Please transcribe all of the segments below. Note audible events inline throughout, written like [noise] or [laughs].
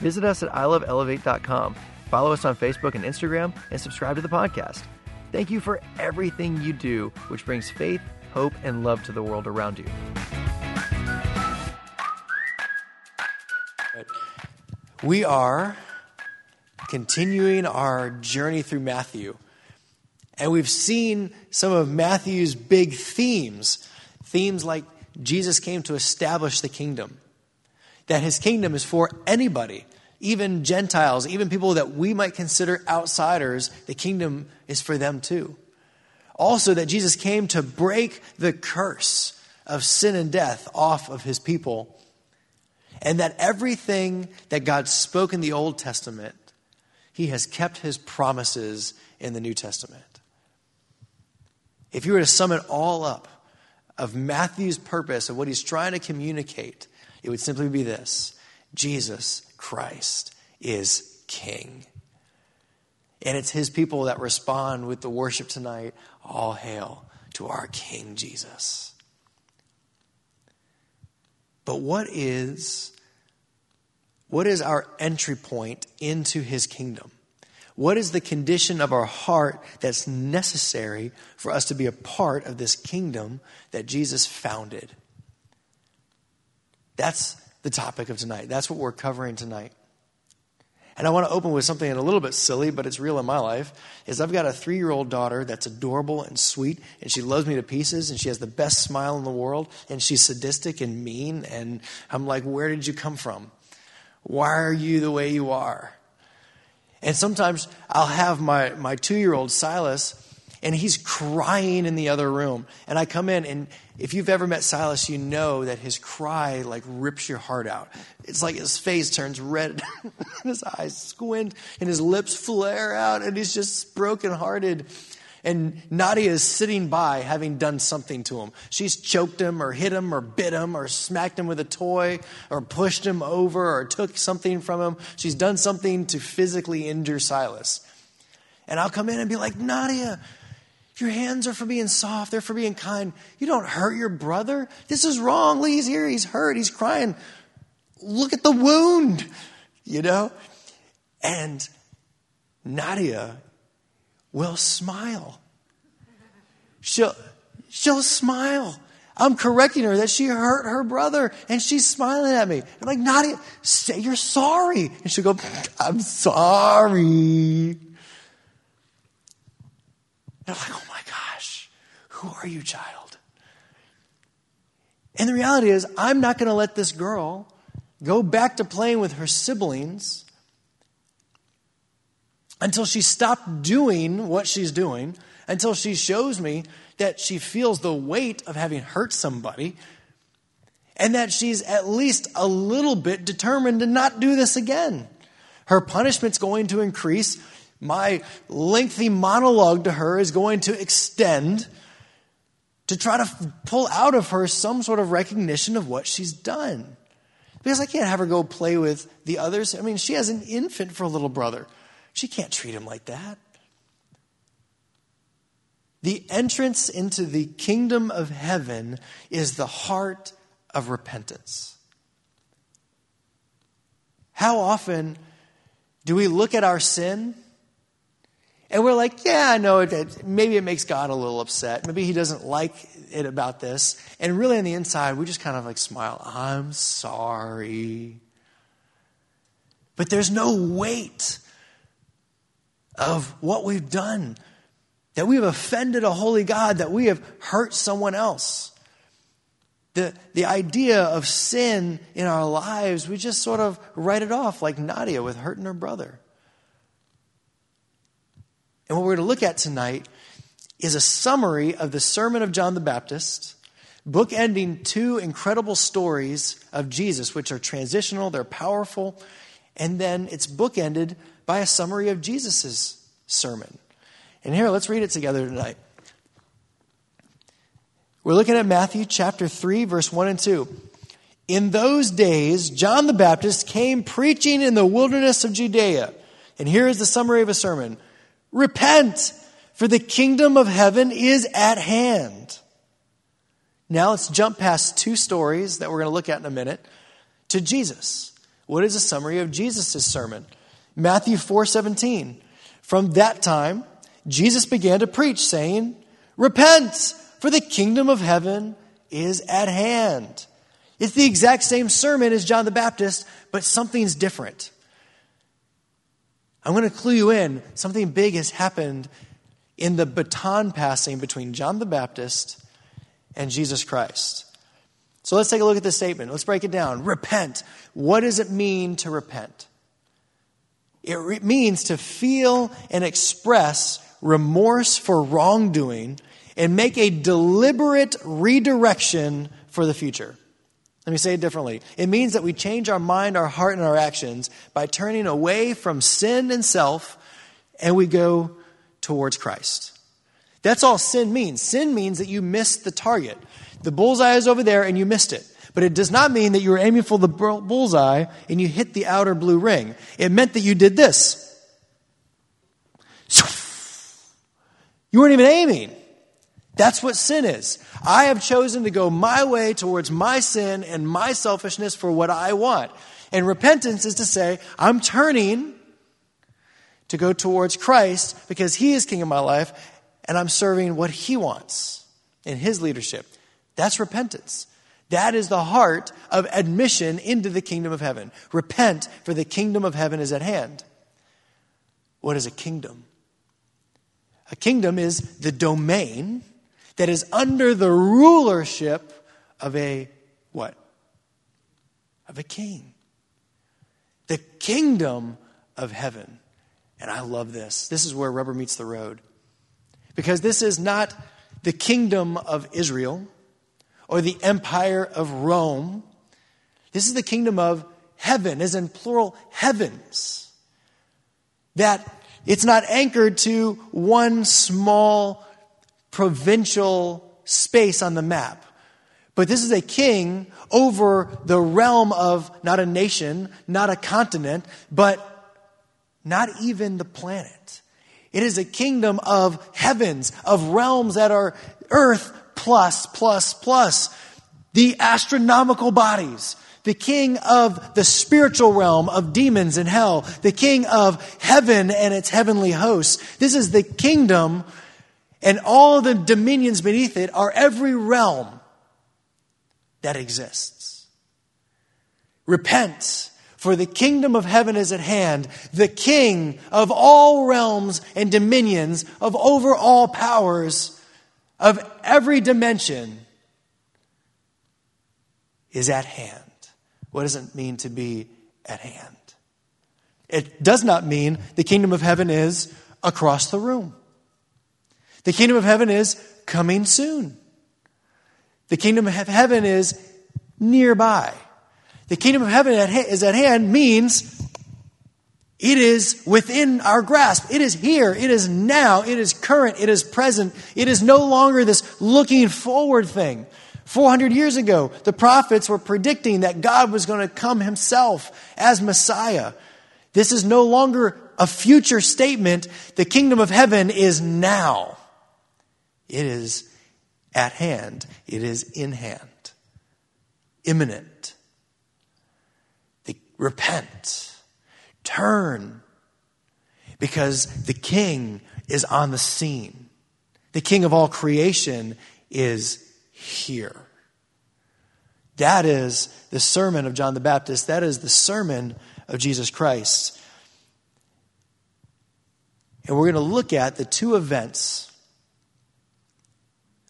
visit us at iloveelevate.com, follow us on Facebook and Instagram, and subscribe to the podcast. Thank you for everything you do, which brings faith, hope, and love to the world around you. We are continuing our journey through Matthew. And we've seen some of Matthew's big themes. Themes like Jesus came to establish the kingdom, that his kingdom is for anybody, even Gentiles, even people that we might consider outsiders, the kingdom is for them too. Also, that Jesus came to break the curse of sin and death off of his people, and that everything that God spoke in the Old Testament, he has kept his promises in the New Testament. If you were to sum it all up of Matthew's purpose, of what he's trying to communicate, it would simply be this Jesus Christ is King. And it's his people that respond with the worship tonight all hail to our King Jesus. But what is what is our entry point into his kingdom? What is the condition of our heart that's necessary for us to be a part of this kingdom that Jesus founded? That's the topic of tonight. That's what we're covering tonight. And I want to open with something a little bit silly, but it's real in my life. Is I've got a three year old daughter that's adorable and sweet, and she loves me to pieces, and she has the best smile in the world, and she's sadistic and mean. And I'm like, where did you come from? Why are you the way you are? And sometimes I'll have my, my two year old Silas, and he's crying in the other room. And I come in, and if you've ever met Silas, you know that his cry like rips your heart out. It's like his face turns red, [laughs] his eyes squint, and his lips flare out, and he's just brokenhearted. And Nadia is sitting by having done something to him. She's choked him or hit him or bit him or smacked him with a toy or pushed him over or took something from him. She's done something to physically injure Silas. And I'll come in and be like, Nadia, your hands are for being soft, they're for being kind. You don't hurt your brother. This is wrong. He's here, he's hurt, he's crying. Look at the wound, you know? And Nadia will smile. She'll, she'll smile. I'm correcting her that she hurt her brother and she's smiling at me. I'm like, Nadia, say you're sorry. And she'll go, I'm sorry. And I'm like, oh who are you, child? And the reality is, I'm not going to let this girl go back to playing with her siblings until she stopped doing what she's doing, until she shows me that she feels the weight of having hurt somebody, and that she's at least a little bit determined to not do this again. Her punishment's going to increase. My lengthy monologue to her is going to extend to try to pull out of her some sort of recognition of what she's done. Because I can't have her go play with the others. I mean, she has an infant for a little brother. She can't treat him like that. The entrance into the kingdom of heaven is the heart of repentance. How often do we look at our sin and we're like, yeah, I know maybe it makes God a little upset. Maybe he doesn't like it about this. And really on the inside, we just kind of like smile, I'm sorry. But there's no weight of what we've done, that we have offended a holy God, that we have hurt someone else. The, the idea of sin in our lives, we just sort of write it off like Nadia with hurting her brother. And what we're going to look at tonight is a summary of the sermon of John the Baptist, bookending two incredible stories of Jesus, which are transitional, they're powerful, and then it's bookended by a summary of Jesus' sermon. And here, let's read it together tonight. We're looking at Matthew chapter 3, verse 1 and 2. In those days, John the Baptist came preaching in the wilderness of Judea. And here is the summary of a sermon Repent, for the kingdom of heaven is at hand. Now let's jump past two stories that we're going to look at in a minute to Jesus. What is a summary of Jesus' sermon? Matthew 4:17. From that time, Jesus began to preach, saying, Repent, for the kingdom of heaven is at hand. It's the exact same sermon as John the Baptist, but something's different. I'm going to clue you in. Something big has happened in the baton passing between John the Baptist and Jesus Christ. So let's take a look at this statement. Let's break it down. Repent. What does it mean to repent? It re- means to feel and express remorse for wrongdoing and make a deliberate redirection for the future. Let me say it differently. It means that we change our mind, our heart, and our actions by turning away from sin and self and we go towards Christ. That's all sin means. Sin means that you missed the target. The bullseye is over there and you missed it. But it does not mean that you were aiming for the bullseye and you hit the outer blue ring. It meant that you did this. You weren't even aiming. That's what sin is. I have chosen to go my way towards my sin and my selfishness for what I want. And repentance is to say, I'm turning to go towards Christ because He is King of my life and I'm serving what He wants in His leadership. That's repentance. That is the heart of admission into the kingdom of heaven. Repent, for the kingdom of heaven is at hand. What is a kingdom? A kingdom is the domain that is under the rulership of a what? Of a king. The kingdom of heaven. And I love this. This is where rubber meets the road. Because this is not the kingdom of Israel or the empire of Rome. This is the kingdom of heaven, as in plural heavens. That it's not anchored to one small provincial space on the map. But this is a king over the realm of not a nation, not a continent, but not even the planet. It is a kingdom of heavens, of realms that are earth plus, plus, plus. The astronomical bodies, the king of the spiritual realm of demons and hell, the king of heaven and its heavenly hosts. This is the kingdom, and all the dominions beneath it are every realm that exists. Repent, for the kingdom of heaven is at hand. The king of all realms and dominions, of over all powers, of every dimension, is at hand. What does it mean to be at hand? It does not mean the kingdom of heaven is across the room. The kingdom of heaven is coming soon. The kingdom of heaven is nearby. The kingdom of heaven is at hand means it is within our grasp. It is here. It is now. It is current. It is present. It is no longer this looking forward thing. 400 years ago, the prophets were predicting that God was going to come himself as Messiah. This is no longer a future statement. The kingdom of heaven is now. It is at hand. It is in hand. Imminent. Repent. Turn. Because the king is on the scene. The king of all creation is here. That is the sermon of John the Baptist. That is the sermon of Jesus Christ. And we're going to look at the two events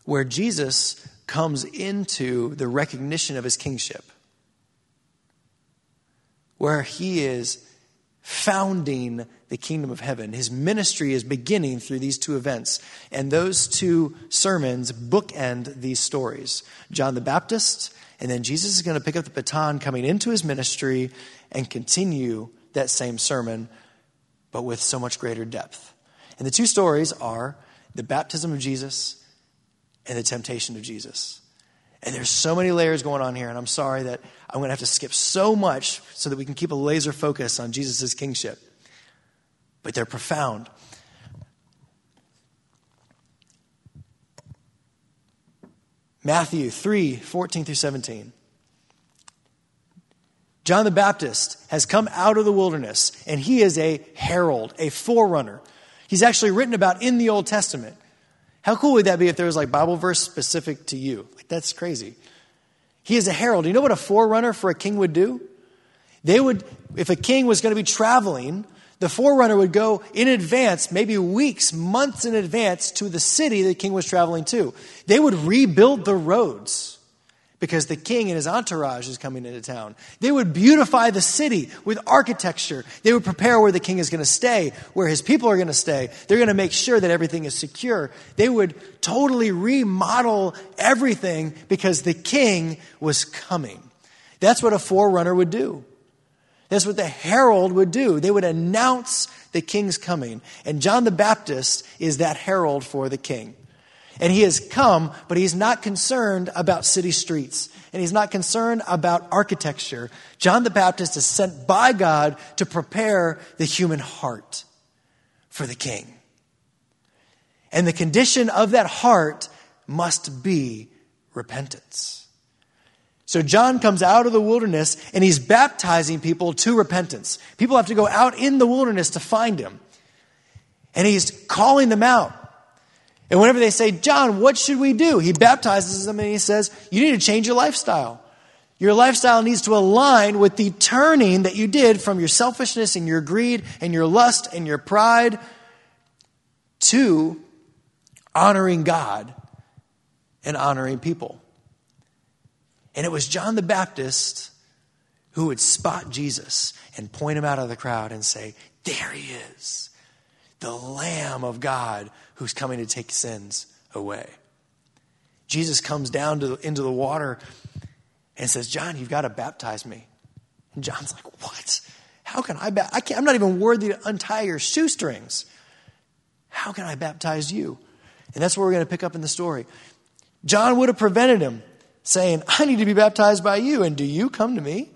where Jesus comes into the recognition of his kingship, where he is founding the kingdom of heaven. His ministry is beginning through these two events. And those two sermons bookend these stories John the Baptist, and then Jesus is going to pick up the baton coming into his ministry and continue that same sermon, but with so much greater depth. And the two stories are the baptism of Jesus and the temptation of Jesus. And there's so many layers going on here, and I'm sorry that I'm going to have to skip so much so that we can keep a laser focus on Jesus' kingship. But they're profound. Matthew 3 14 through 17. John the Baptist has come out of the wilderness, and he is a herald, a forerunner. He's actually written about in the Old Testament. How cool would that be if there was like Bible verse specific to you? Like that's crazy. He is a herald. You know what a forerunner for a king would do? They would, if a king was going to be traveling, the forerunner would go in advance, maybe weeks, months in advance, to the city the king was traveling to. They would rebuild the roads because the king and his entourage is coming into town. They would beautify the city with architecture. They would prepare where the king is going to stay, where his people are going to stay. They're going to make sure that everything is secure. They would totally remodel everything because the king was coming. That's what a forerunner would do. That's what the herald would do. They would announce the king's coming. And John the Baptist is that herald for the king. And he has come, but he's not concerned about city streets. And he's not concerned about architecture. John the Baptist is sent by God to prepare the human heart for the king. And the condition of that heart must be repentance. So John comes out of the wilderness and he's baptizing people to repentance. People have to go out in the wilderness to find him. And he's calling them out. And whenever they say, John, what should we do? He baptizes them and he says, You need to change your lifestyle. Your lifestyle needs to align with the turning that you did from your selfishness and your greed and your lust and your pride to honoring God and honoring people. And it was John the Baptist who would spot Jesus and point him out of the crowd and say, There he is, the Lamb of God who's coming to take sins away. Jesus comes down to, into the water and says, John, you've got to baptize me. And John's like, What? How can I, I'm not even worthy to untie your shoestrings. How can I baptize you? And that's where we're going to pick up in the story. John would have prevented him saying, I need to be baptized by you, and do you come to me?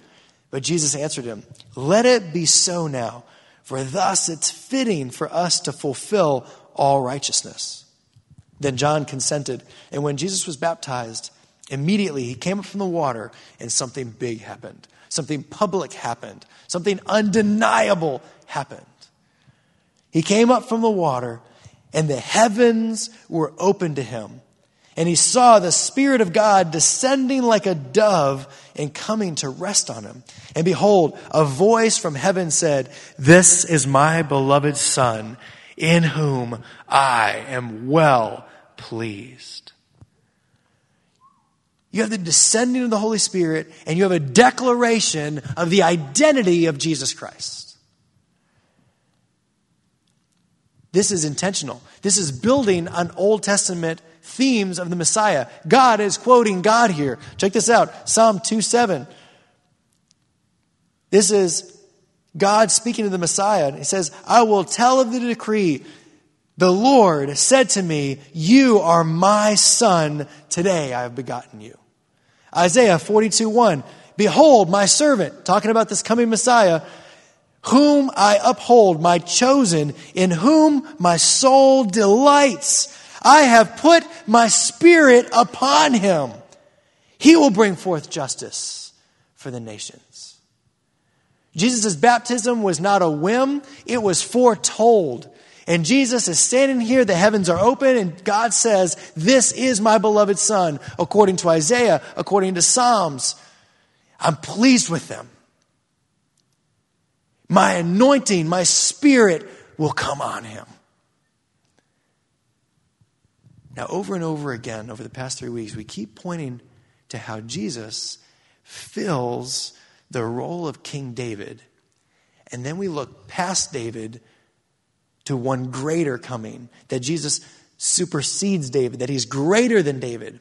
But Jesus answered him, Let it be so now, for thus it's fitting for us to fulfill all righteousness. Then John consented, and when Jesus was baptized, immediately he came up from the water, and something big happened. Something public happened. Something undeniable happened. He came up from the water, and the heavens were opened to him and he saw the Spirit of God descending like a dove and coming to rest on him. And behold, a voice from heaven said, This is my beloved Son, in whom I am well pleased. You have the descending of the Holy Spirit, and you have a declaration of the identity of Jesus Christ. This is intentional. This is building on Old Testament themes of the Messiah. God is quoting God here. Check this out Psalm 2 7. This is God speaking to the Messiah. And He says, I will tell of the decree. The Lord said to me, You are my son. Today I have begotten you. Isaiah 42 1. Behold, my servant, talking about this coming Messiah, whom I uphold, my chosen, in whom my soul delights. I have put my spirit upon him. He will bring forth justice for the nations. Jesus' baptism was not a whim, it was foretold. And Jesus is standing here, the heavens are open, and God says, This is my beloved Son, according to Isaiah, according to Psalms. I'm pleased with them. My anointing, my spirit will come on him. Now, over and over again, over the past three weeks, we keep pointing to how Jesus fills the role of King David. And then we look past David to one greater coming, that Jesus supersedes David, that he's greater than David.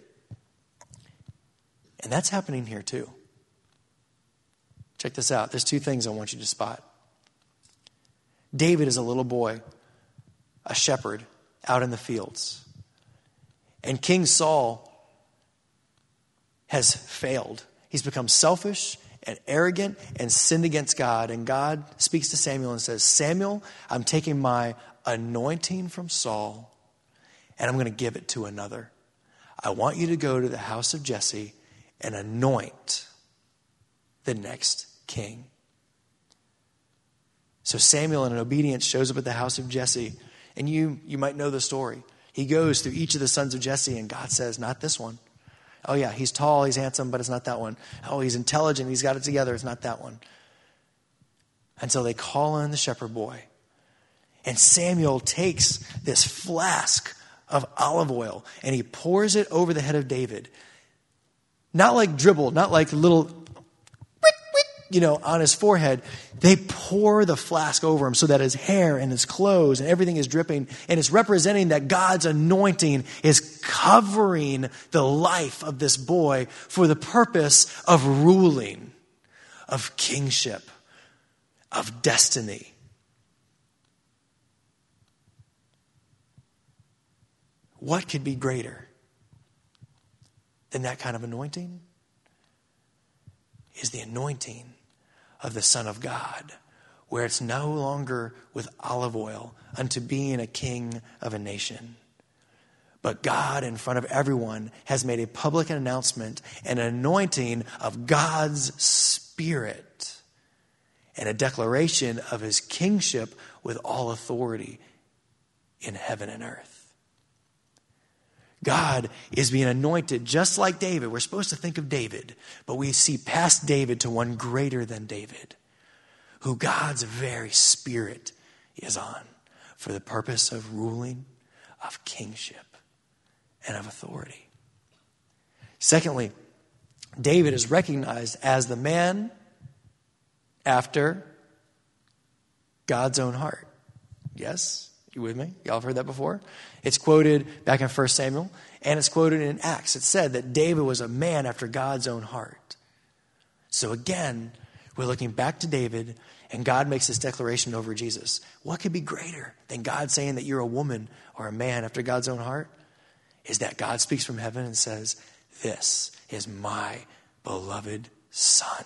And that's happening here too. Check this out. There's two things I want you to spot. David is a little boy, a shepherd out in the fields. And King Saul has failed. He's become selfish and arrogant and sinned against God. And God speaks to Samuel and says, Samuel, I'm taking my anointing from Saul and I'm going to give it to another. I want you to go to the house of Jesse and anoint the next king. So Samuel, in obedience, shows up at the house of Jesse. And you, you might know the story. He goes through each of the sons of Jesse, and God says, Not this one. Oh, yeah, he's tall, he's handsome, but it's not that one. Oh, he's intelligent, he's got it together, it's not that one. Until they call in the shepherd boy. And Samuel takes this flask of olive oil and he pours it over the head of David. Not like dribble, not like little, you know, on his forehead. They pour the flask over him so that his hair and his clothes and everything is dripping. And it's representing that God's anointing is covering the life of this boy for the purpose of ruling, of kingship, of destiny. What could be greater than that kind of anointing? Is the anointing of the Son of God, where it's no longer with olive oil unto being a king of a nation. But God, in front of everyone, has made a public announcement an anointing of God's Spirit and a declaration of his kingship with all authority in heaven and earth. God is being anointed just like David. We're supposed to think of David, but we see past David to one greater than David, who God's very spirit is on for the purpose of ruling, of kingship, and of authority. Secondly, David is recognized as the man after God's own heart. Yes? You with me? Y'all have heard that before? It's quoted back in 1 Samuel, and it's quoted in Acts. It said that David was a man after God's own heart. So again, we're looking back to David, and God makes this declaration over Jesus. What could be greater than God saying that you're a woman or a man after God's own heart? Is that God speaks from heaven and says, This is my beloved Son.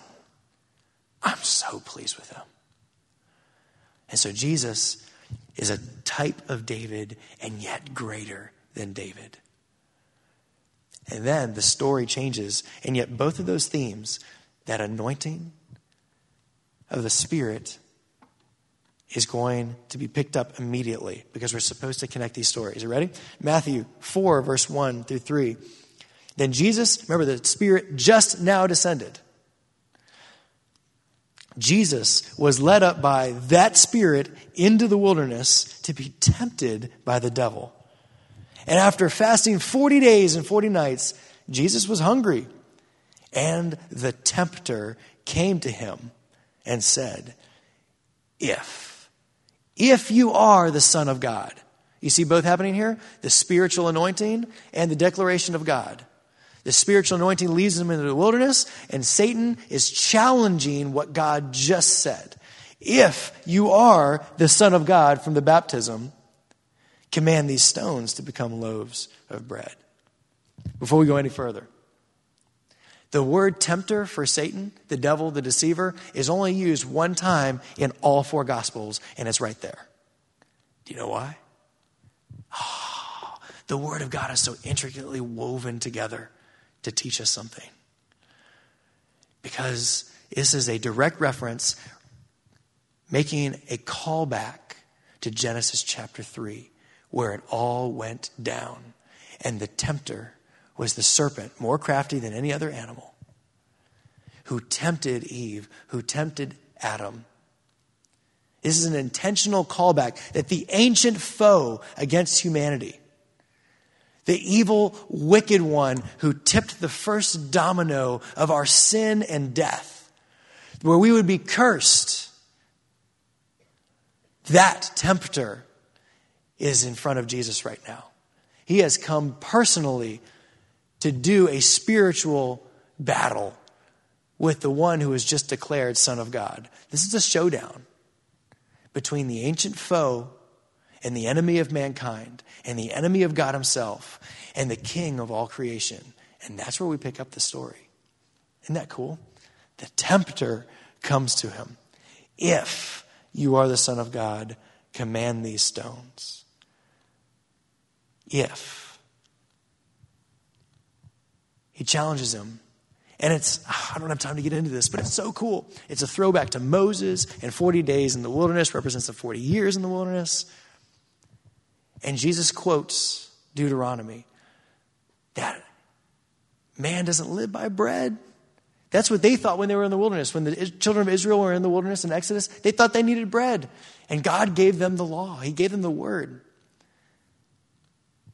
I'm so pleased with him. And so Jesus is a type of David and yet greater than David. And then the story changes, and yet both of those themes, that anointing of the Spirit, is going to be picked up immediately because we're supposed to connect these stories. You ready? Matthew 4, verse 1 through 3. Then Jesus, remember, the Spirit just now descended. Jesus was led up by that Spirit into the wilderness to be tempted by the devil. And after fasting 40 days and 40 nights, Jesus was hungry. And the tempter came to him and said, If, if you are the Son of God, you see both happening here? The spiritual anointing and the declaration of God. The spiritual anointing leads him into the wilderness, and Satan is challenging what God just said. If you are the Son of God from the baptism, command these stones to become loaves of bread. Before we go any further, the word tempter for Satan, the devil, the deceiver, is only used one time in all four Gospels, and it's right there. Do you know why? Oh, the Word of God is so intricately woven together to teach us something. Because this is a direct reference making a callback to Genesis chapter 3, where it all went down. And the tempter was the serpent, more crafty than any other animal, who tempted Eve, who tempted Adam. This is an intentional callback that the ancient foe against humanity the evil, wicked one who tipped the first domino of our sin and death, where we would be cursed. That tempter is in front of Jesus right now. He has come personally to do a spiritual battle with the one who is just declared Son of God. This is a showdown between the ancient foe and the enemy of mankind and the enemy of God Himself and the king of all creation. And that's where we pick up the story. Isn't that cool? The tempter comes to him. If you are the Son of God, command these stones. If. He challenges him. And it's, ah, I don't have time to get into this, but it's so cool. It's a throwback to Moses and 40 days in the wilderness represents the 40 years in the wilderness. And Jesus quotes Deuteronomy that man doesn't live by bread. That's what they thought when they were in the wilderness. When the children of Israel were in the wilderness in Exodus, they thought they needed bread. And God gave them the law, He gave them the word.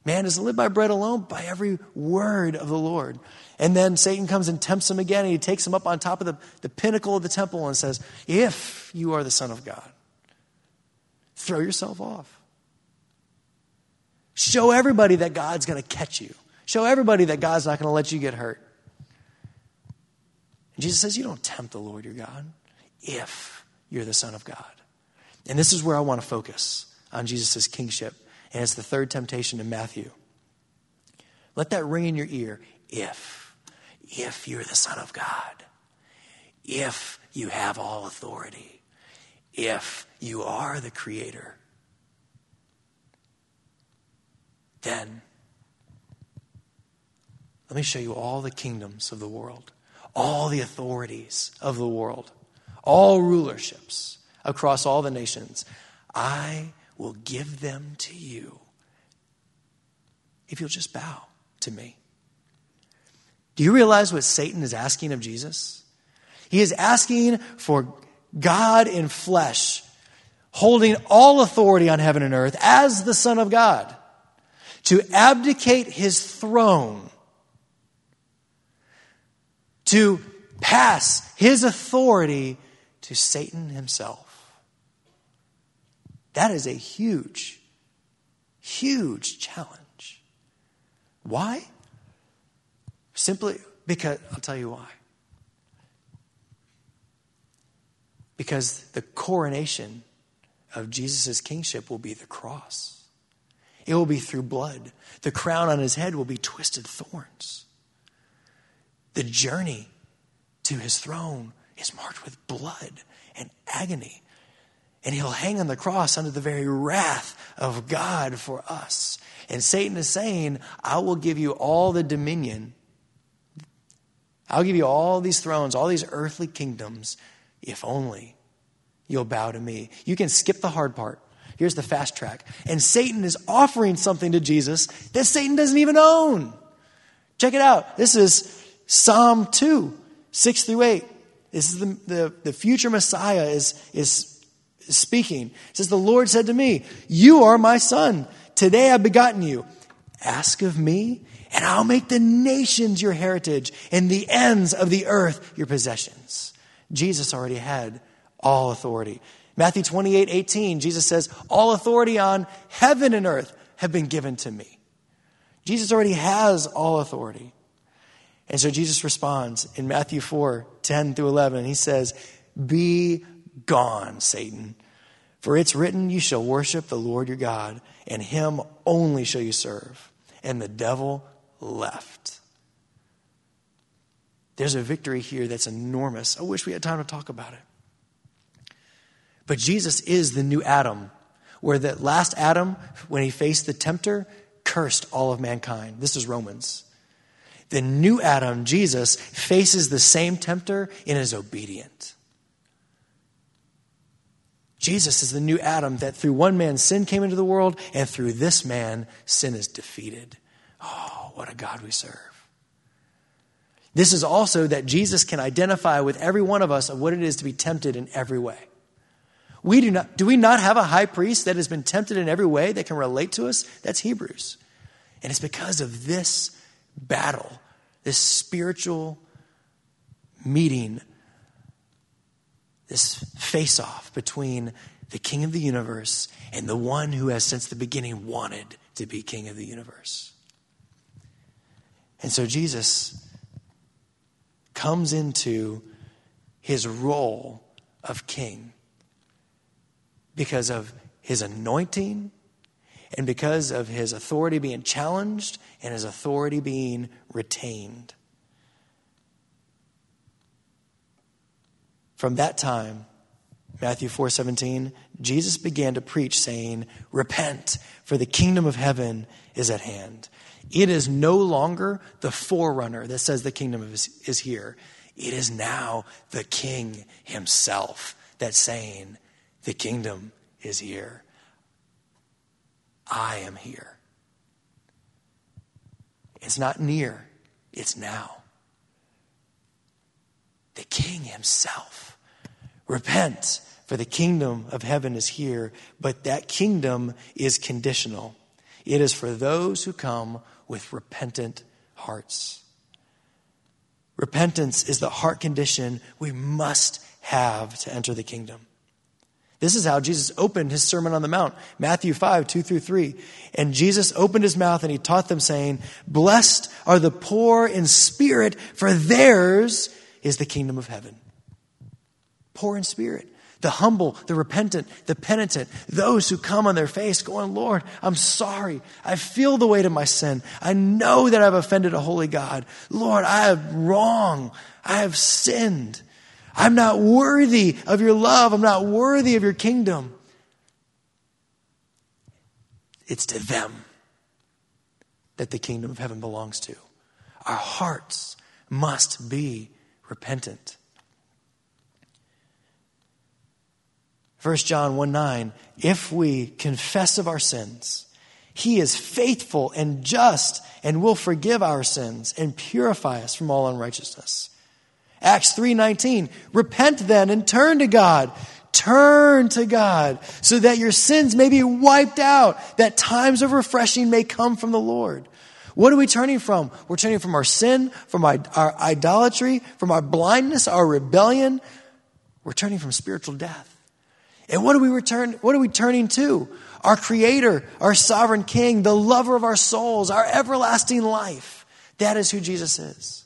Man doesn't live by bread alone, by every word of the Lord. And then Satan comes and tempts him again, and he takes him up on top of the, the pinnacle of the temple and says, If you are the Son of God, throw yourself off. Show everybody that God's going to catch you. Show everybody that God's not going to let you get hurt. And Jesus says, You don't tempt the Lord your God if you're the Son of God. And this is where I want to focus on Jesus' kingship. And it's the third temptation in Matthew. Let that ring in your ear. If, if you're the Son of God, if you have all authority, if you are the Creator, then let me show you all the kingdoms of the world, all the authorities of the world, all rulerships across all the nations. I will give them to you if you'll just bow to me. Do you realize what Satan is asking of Jesus? He is asking for God in flesh, holding all authority on heaven and earth as the Son of God, to abdicate his throne to pass his authority to Satan himself. That is a huge, huge challenge. Why? Simply because, I'll tell you why. Because the coronation of Jesus' kingship will be the cross. It will be through blood. The crown on his head will be twisted thorns. The journey to his throne is marked with blood and agony. And he'll hang on the cross under the very wrath of God for us. And Satan is saying, I will give you all the dominion. I'll give you all these thrones, all these earthly kingdoms, if only you'll bow to me. You can skip the hard part. Here's the fast track. And Satan is offering something to Jesus that Satan doesn't even own. Check it out. This is Psalm 2, 6 through 8. This is the, the, the future Messiah is, is speaking. It says, The Lord said to me, You are my son. Today I've begotten you. Ask of me, and I'll make the nations your heritage and the ends of the earth your possessions. Jesus already had all authority. Matthew 28 18, Jesus says, All authority on heaven and earth have been given to me. Jesus already has all authority. And so Jesus responds in Matthew 4 10 through 11. He says, Be gone, Satan. For it's written, You shall worship the Lord your God, and him only shall you serve. And the devil left. There's a victory here that's enormous. I wish we had time to talk about it. But Jesus is the new Adam, where the last Adam, when he faced the tempter, cursed all of mankind. This is Romans. The new Adam, Jesus, faces the same tempter and is obedient. Jesus is the new Adam that through one man sin came into the world, and through this man sin is defeated. Oh, what a God we serve. This is also that Jesus can identify with every one of us of what it is to be tempted in every way. We do not do we not have a high priest that has been tempted in every way that can relate to us? That's Hebrews. And it's because of this battle, this spiritual meeting, this face off between the king of the universe and the one who has since the beginning wanted to be king of the universe. And so Jesus comes into his role of king because of his anointing and because of his authority being challenged and his authority being retained. From that time, Matthew 4:17, Jesus began to preach saying, "Repent, for the kingdom of heaven is at hand." It is no longer the forerunner that says the kingdom is, is here. It is now the king himself that's saying, The kingdom is here. I am here. It's not near, it's now. The king himself. Repent, for the kingdom of heaven is here, but that kingdom is conditional. It is for those who come with repentant hearts. Repentance is the heart condition we must have to enter the kingdom. This is how Jesus opened his Sermon on the Mount, Matthew 5, 2 through 3. And Jesus opened his mouth and he taught them, saying, Blessed are the poor in spirit, for theirs is the kingdom of heaven. Poor in spirit the humble, the repentant, the penitent, those who come on their face going, Lord, I'm sorry. I feel the weight of my sin. I know that I've offended a holy God. Lord, I have wrong. I have sinned. I'm not worthy of your love. I'm not worthy of your kingdom. It's to them that the kingdom of heaven belongs to. Our hearts must be repentant. 1 John 1 9, if we confess of our sins, he is faithful and just and will forgive our sins and purify us from all unrighteousness. Acts 3:19 Repent then and turn to God turn to God so that your sins may be wiped out that times of refreshing may come from the Lord. What are we turning from? We're turning from our sin, from our, idolatry, from our blindness, our rebellion. We're turning from spiritual death. And what are we return, what are we turning to? Our creator, our sovereign king, the lover of our souls, our everlasting life. That is who Jesus is.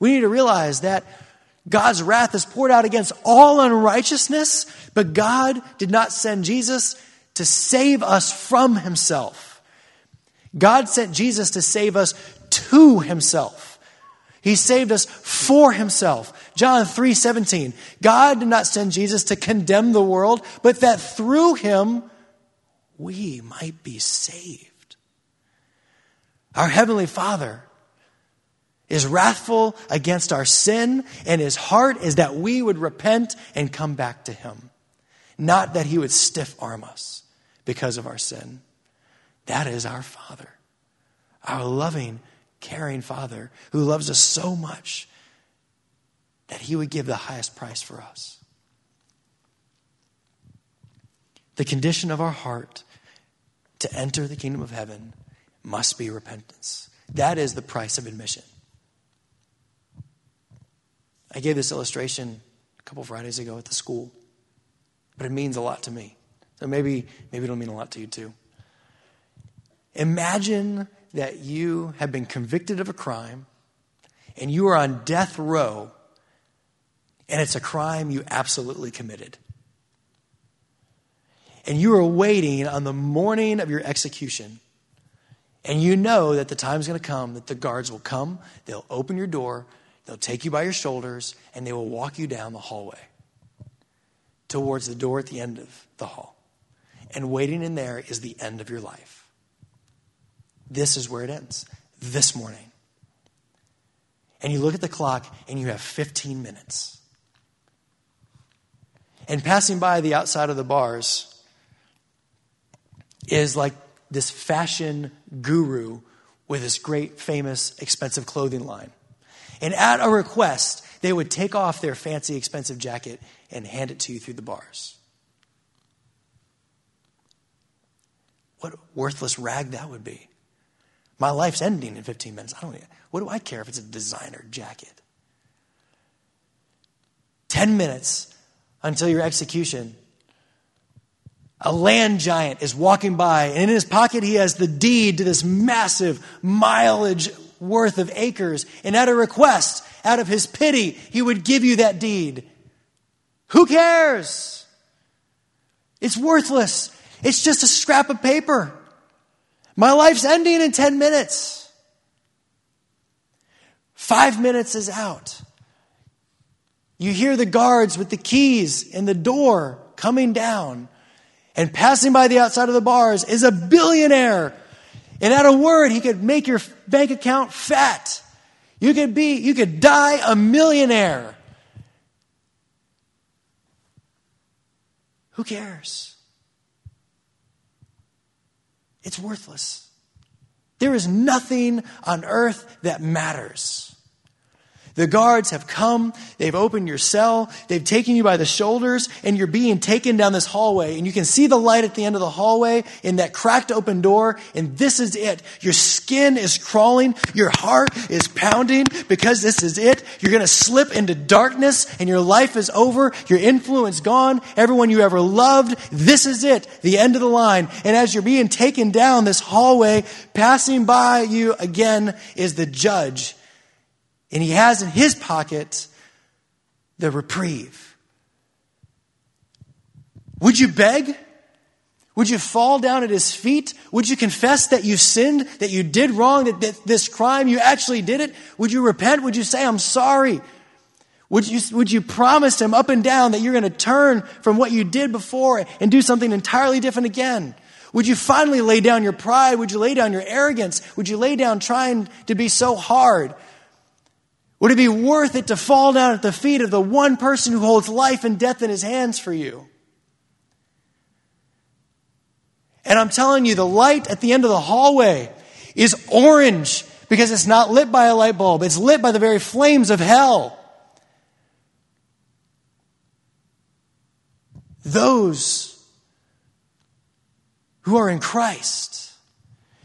We need to realize that God's wrath is poured out against all unrighteousness, but God did not send Jesus to save us from himself. God sent Jesus to save us to himself. He saved us for himself. John 3 17. God did not send Jesus to condemn the world, but that through him we might be saved. Our Heavenly Father is wrathful against our sin, and his heart is that we would repent and come back to him, not that he would stiff arm us because of our sin. That is our Father, our loving caring Father who loves us so much that he would give the highest price for us. The condition of our heart to enter the kingdom of heaven must be repentance. That is the price of admission. I gave this illustration a couple Fridays ago at the school, but it means a lot to me. So maybe, maybe it'll mean a lot to you too. Imagine that you have been convicted of a crime and you are on death row and it's a crime you absolutely committed. And you are waiting on the morning of your execution. And you know that the time's going to come that the guards will come, they'll open your door, they'll take you by your shoulders, and they will walk you down the hallway towards the door at the end of the hall. And waiting in there is the end of your life. This is where it ends. This morning. And you look at the clock and you have 15 minutes. And passing by the outside of the bars is like this fashion guru with this great, famous, expensive clothing line. And at a request, they would take off their fancy, expensive jacket and hand it to you through the bars. What worthless rag that would be. My life's ending in 15 minutes. I don't. What do I care if it's a designer jacket? 10 minutes until your execution. A land giant is walking by, and in his pocket he has the deed to this massive mileage worth of acres. And at a request, out of his pity, he would give you that deed. Who cares? It's worthless. It's just a scrap of paper. My life's ending in 10 minutes. Five minutes is out. You hear the guards with the keys and the door coming down, and passing by the outside of the bars is a billionaire. And at a word, he could make your bank account fat. You could be, you could die a millionaire. Who cares? It's worthless. There is nothing on earth that matters. The guards have come, they've opened your cell, they've taken you by the shoulders, and you're being taken down this hallway. And you can see the light at the end of the hallway in that cracked open door, and this is it. Your skin is crawling, your heart is pounding because this is it. You're going to slip into darkness, and your life is over, your influence gone, everyone you ever loved. This is it, the end of the line. And as you're being taken down this hallway, passing by you again is the judge and he has in his pocket the reprieve. Would you beg? Would you fall down at his feet? Would you confess that you sinned, that you did wrong, that, this crime, you actually did it? Would you repent? Would you say, I'm sorry? Would you, would you promise him up and down that you're going to turn from what you did before and do something entirely different again? Would you finally lay down your pride? Would you lay down your arrogance? Would you lay down trying to be so hard? Would it be worth it to fall down at the feet of the one person who holds life and death in his hands for you? And I'm telling you, the light at the end of the hallway is orange because it's not lit by a light bulb, it's lit by the very flames of hell. Those who are in Christ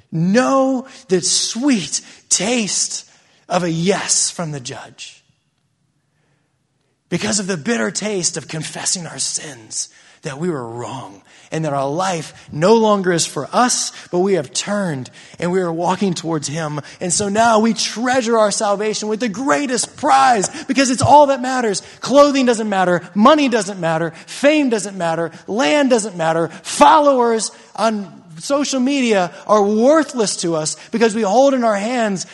know the sweet taste of a yes from the judge. Because of the bitter taste of confessing our sins, that we were wrong, and that our life no longer is for us, but we have turned and we are walking towards Him. And so now we treasure our salvation with the greatest prize because it's all that matters. Clothing doesn't matter, money doesn't matter, fame doesn't matter, land doesn't matter, followers on social media are worthless to us because we hold in our hands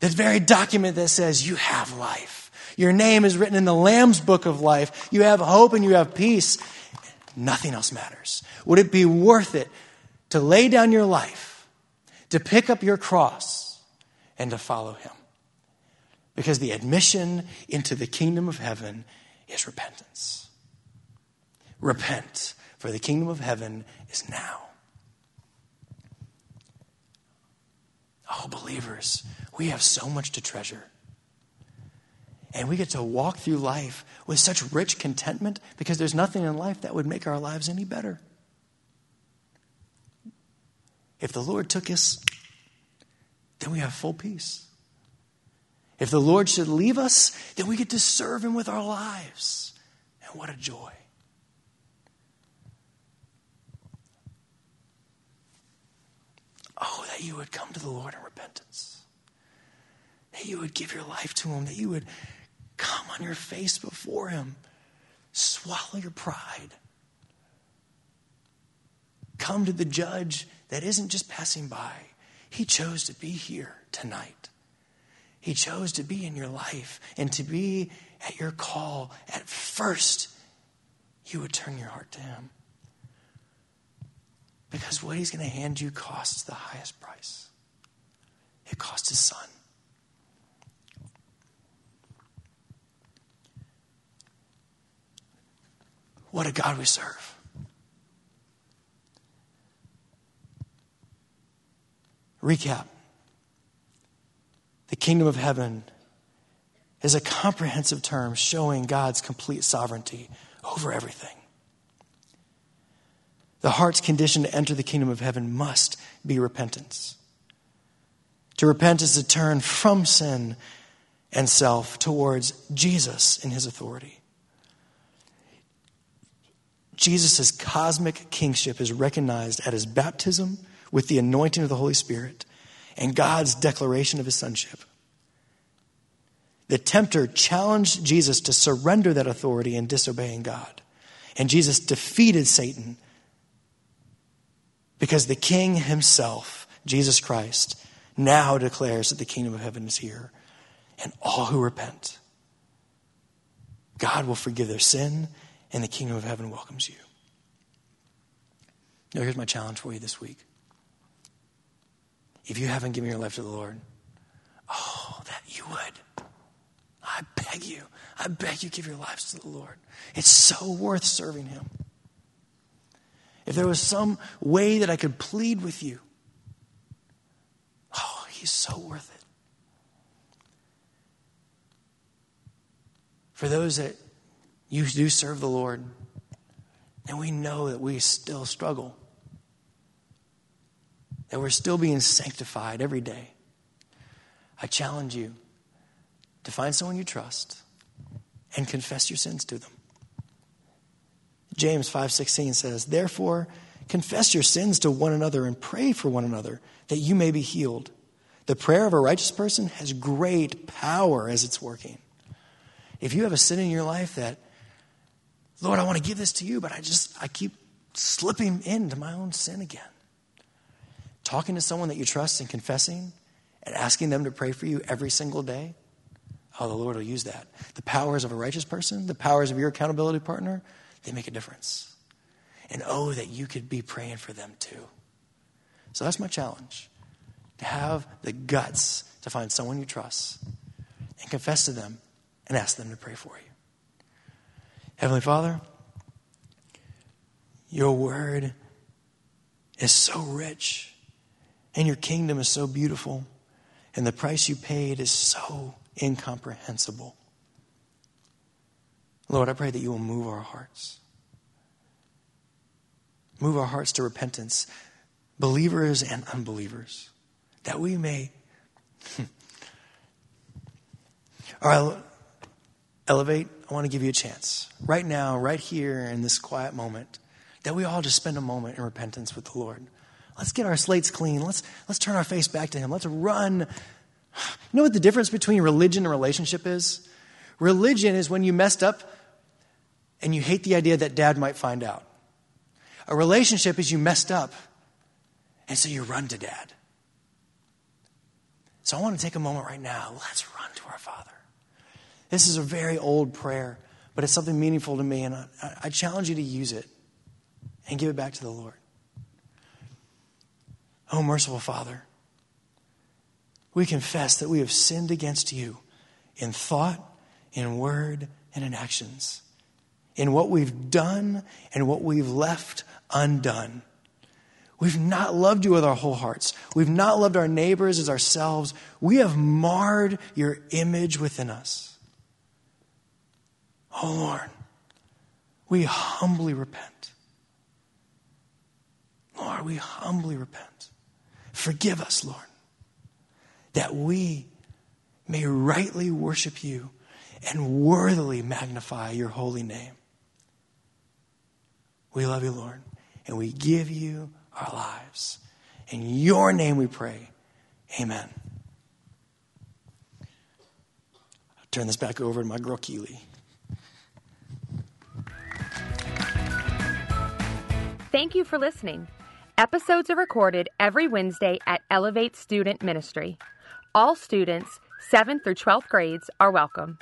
this very document that says you have life. Your name is written in the Lamb's book of life. You have hope and you have peace. Nothing else matters. Would it be worth it to lay down your life, to pick up your cross, and to follow him? Because the admission into the kingdom of heaven is repentance. Repent, for the kingdom of heaven is now. Oh, believers, we have so much to treasure. And we get to walk through life with such rich contentment because there's nothing in life that would make our lives any better. If the Lord took us, then we have full peace. If the Lord should leave us, then we get to serve Him with our lives. And what a joy. Oh, that you would come to the Lord in repentance. That you would give your life to Him. That you would come on your face before Him. Swallow your pride. Come to the judge that isn't just passing by. He chose to be here tonight. He chose to be in your life and to be at your call. At first, you would turn your heart to Him. Because what he's going to hand you costs the highest price. It cost his son. What a God we serve. Recap The kingdom of heaven is a comprehensive term showing God's complete sovereignty over everything. The heart's condition to enter the kingdom of heaven must be repentance. To repent is to turn from sin and self towards Jesus in his authority. Jesus' cosmic kingship is recognized at his baptism with the anointing of the Holy Spirit and God's declaration of his sonship. The tempter challenged Jesus to surrender that authority in disobeying God. And Jesus defeated Satan because the King himself, Jesus Christ, now declares that the kingdom of heaven is here. And all who repent, God will forgive their sin, and the kingdom of heaven welcomes you. Now, here's my challenge for you this week. If you haven't given your life to the Lord, oh, that you would. I beg you, I beg you, give your lives to the Lord. It's so worth serving Him. If there was some way that I could plead with you, oh, He's so worth it. For those that you do serve the Lord, and we know that we still struggle, that we're still being sanctified every day, I challenge you to find someone you trust and confess your sins to them. James 5:16 says, "Therefore, confess your sins to one another and pray for one another that you may be healed. The prayer of a righteous person has great power as it's working." If you have a sin in your life that Lord, I want to give this to you, but I just I keep slipping into my own sin again. Talking to someone that you trust and confessing and asking them to pray for you every single day, oh, the Lord will use that. The powers of a righteous person, the powers of your accountability partner, they make a difference. And oh, that you could be praying for them too. So that's my challenge to have the guts to find someone you trust and confess to them and ask them to pray for you. Heavenly Father, your word is so rich, and your kingdom is so beautiful, and the price you paid is so incomprehensible. Lord, I pray that you will move our hearts. Move our hearts to repentance, believers and unbelievers, that we may. [laughs] All right, elevate. I want to give you a chance right now, right here in this quiet moment, that we all just spend a moment in repentance with the Lord. Let's get our slates clean. Let's, let's turn our face back to Him. Let's run. You know what the difference between religion and relationship is? Religion is when you messed up and you hate the idea that dad might find out. A relationship is you messed up, and so you run to dad. So I want to take a moment right now. Let's run to our Father. This is a very old prayer, but it's something meaningful to me, and I, I challenge you to use it and give it back to the Lord. Oh, merciful Father, we confess that we have sinned against you in thought, in word, and in actions in what we've done and what we've left undone. We've not loved you with our whole hearts. We've not loved our neighbors as ourselves. We have marred your image within us. Oh Lord, we humbly repent. Lord, we humbly repent. Forgive us, Lord, that we may rightly worship you and worthily magnify your holy name. We love you, Lord, and we give you our lives. In your name we pray. Amen. I'll turn this back over to my girl Keely. Thank you for listening. Episodes are recorded every Wednesday at Elevate Student Ministry. All students, 7th through 12th grades, are welcome.